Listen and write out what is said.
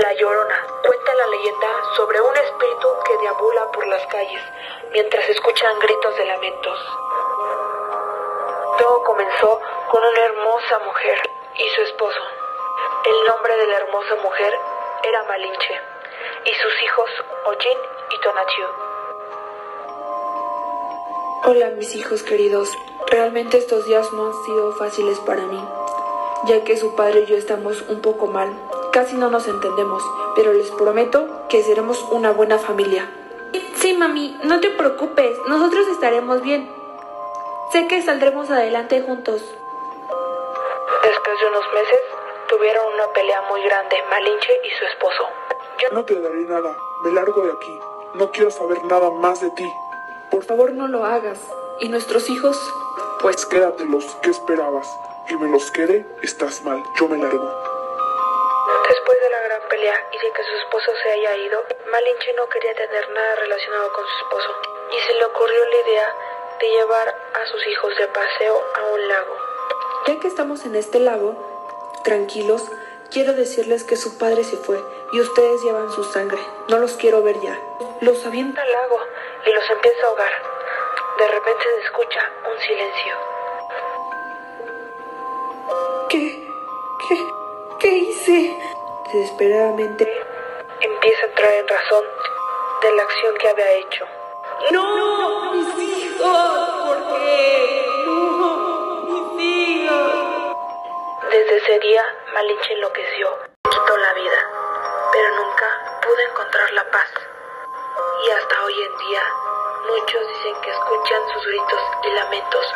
La Llorona cuenta la leyenda sobre un espíritu que deambula por las calles mientras escuchan gritos de lamentos. Todo comenzó con una hermosa mujer y su esposo. El nombre de la hermosa mujer era Malinche y sus hijos Ojin y Tonatiuh. Hola mis hijos queridos, realmente estos días no han sido fáciles para mí, ya que su padre y yo estamos un poco mal, casi no nos entendemos, pero les prometo que seremos una buena familia. Sí, mami, no te preocupes, nosotros estaremos bien. Sé que saldremos adelante juntos. Después de unos meses, tuvieron una pelea muy grande Malinche y su esposo. Yo No te daré nada. Me largo de aquí. No quiero saber nada más de ti. Por favor no lo hagas. ¿Y nuestros hijos? Pues quédatelos. ¿Qué esperabas? Que me los quede, estás mal. Yo me largo. Después de la gran pelea y de que su esposo se haya ido, Malinche no quería tener nada relacionado con su esposo y se le ocurrió la idea de llevar a sus hijos de paseo a un lago. Ya que estamos en este lago, tranquilos, quiero decirles que su padre se fue y ustedes llevan su sangre. No los quiero ver ya. Los avienta Al lago y los empieza a ahogar. De repente se escucha un silencio. ¿Qué? ¿Qué? Desesperadamente Empieza a entrar en razón de la acción que había hecho. No, mis hijos, ¿por qué? No, mis hijos. Desde ese día, Malinche enloqueció, quitó la vida, pero nunca pudo encontrar la paz. Y hasta hoy en día, muchos dicen que escuchan sus gritos y lamentos.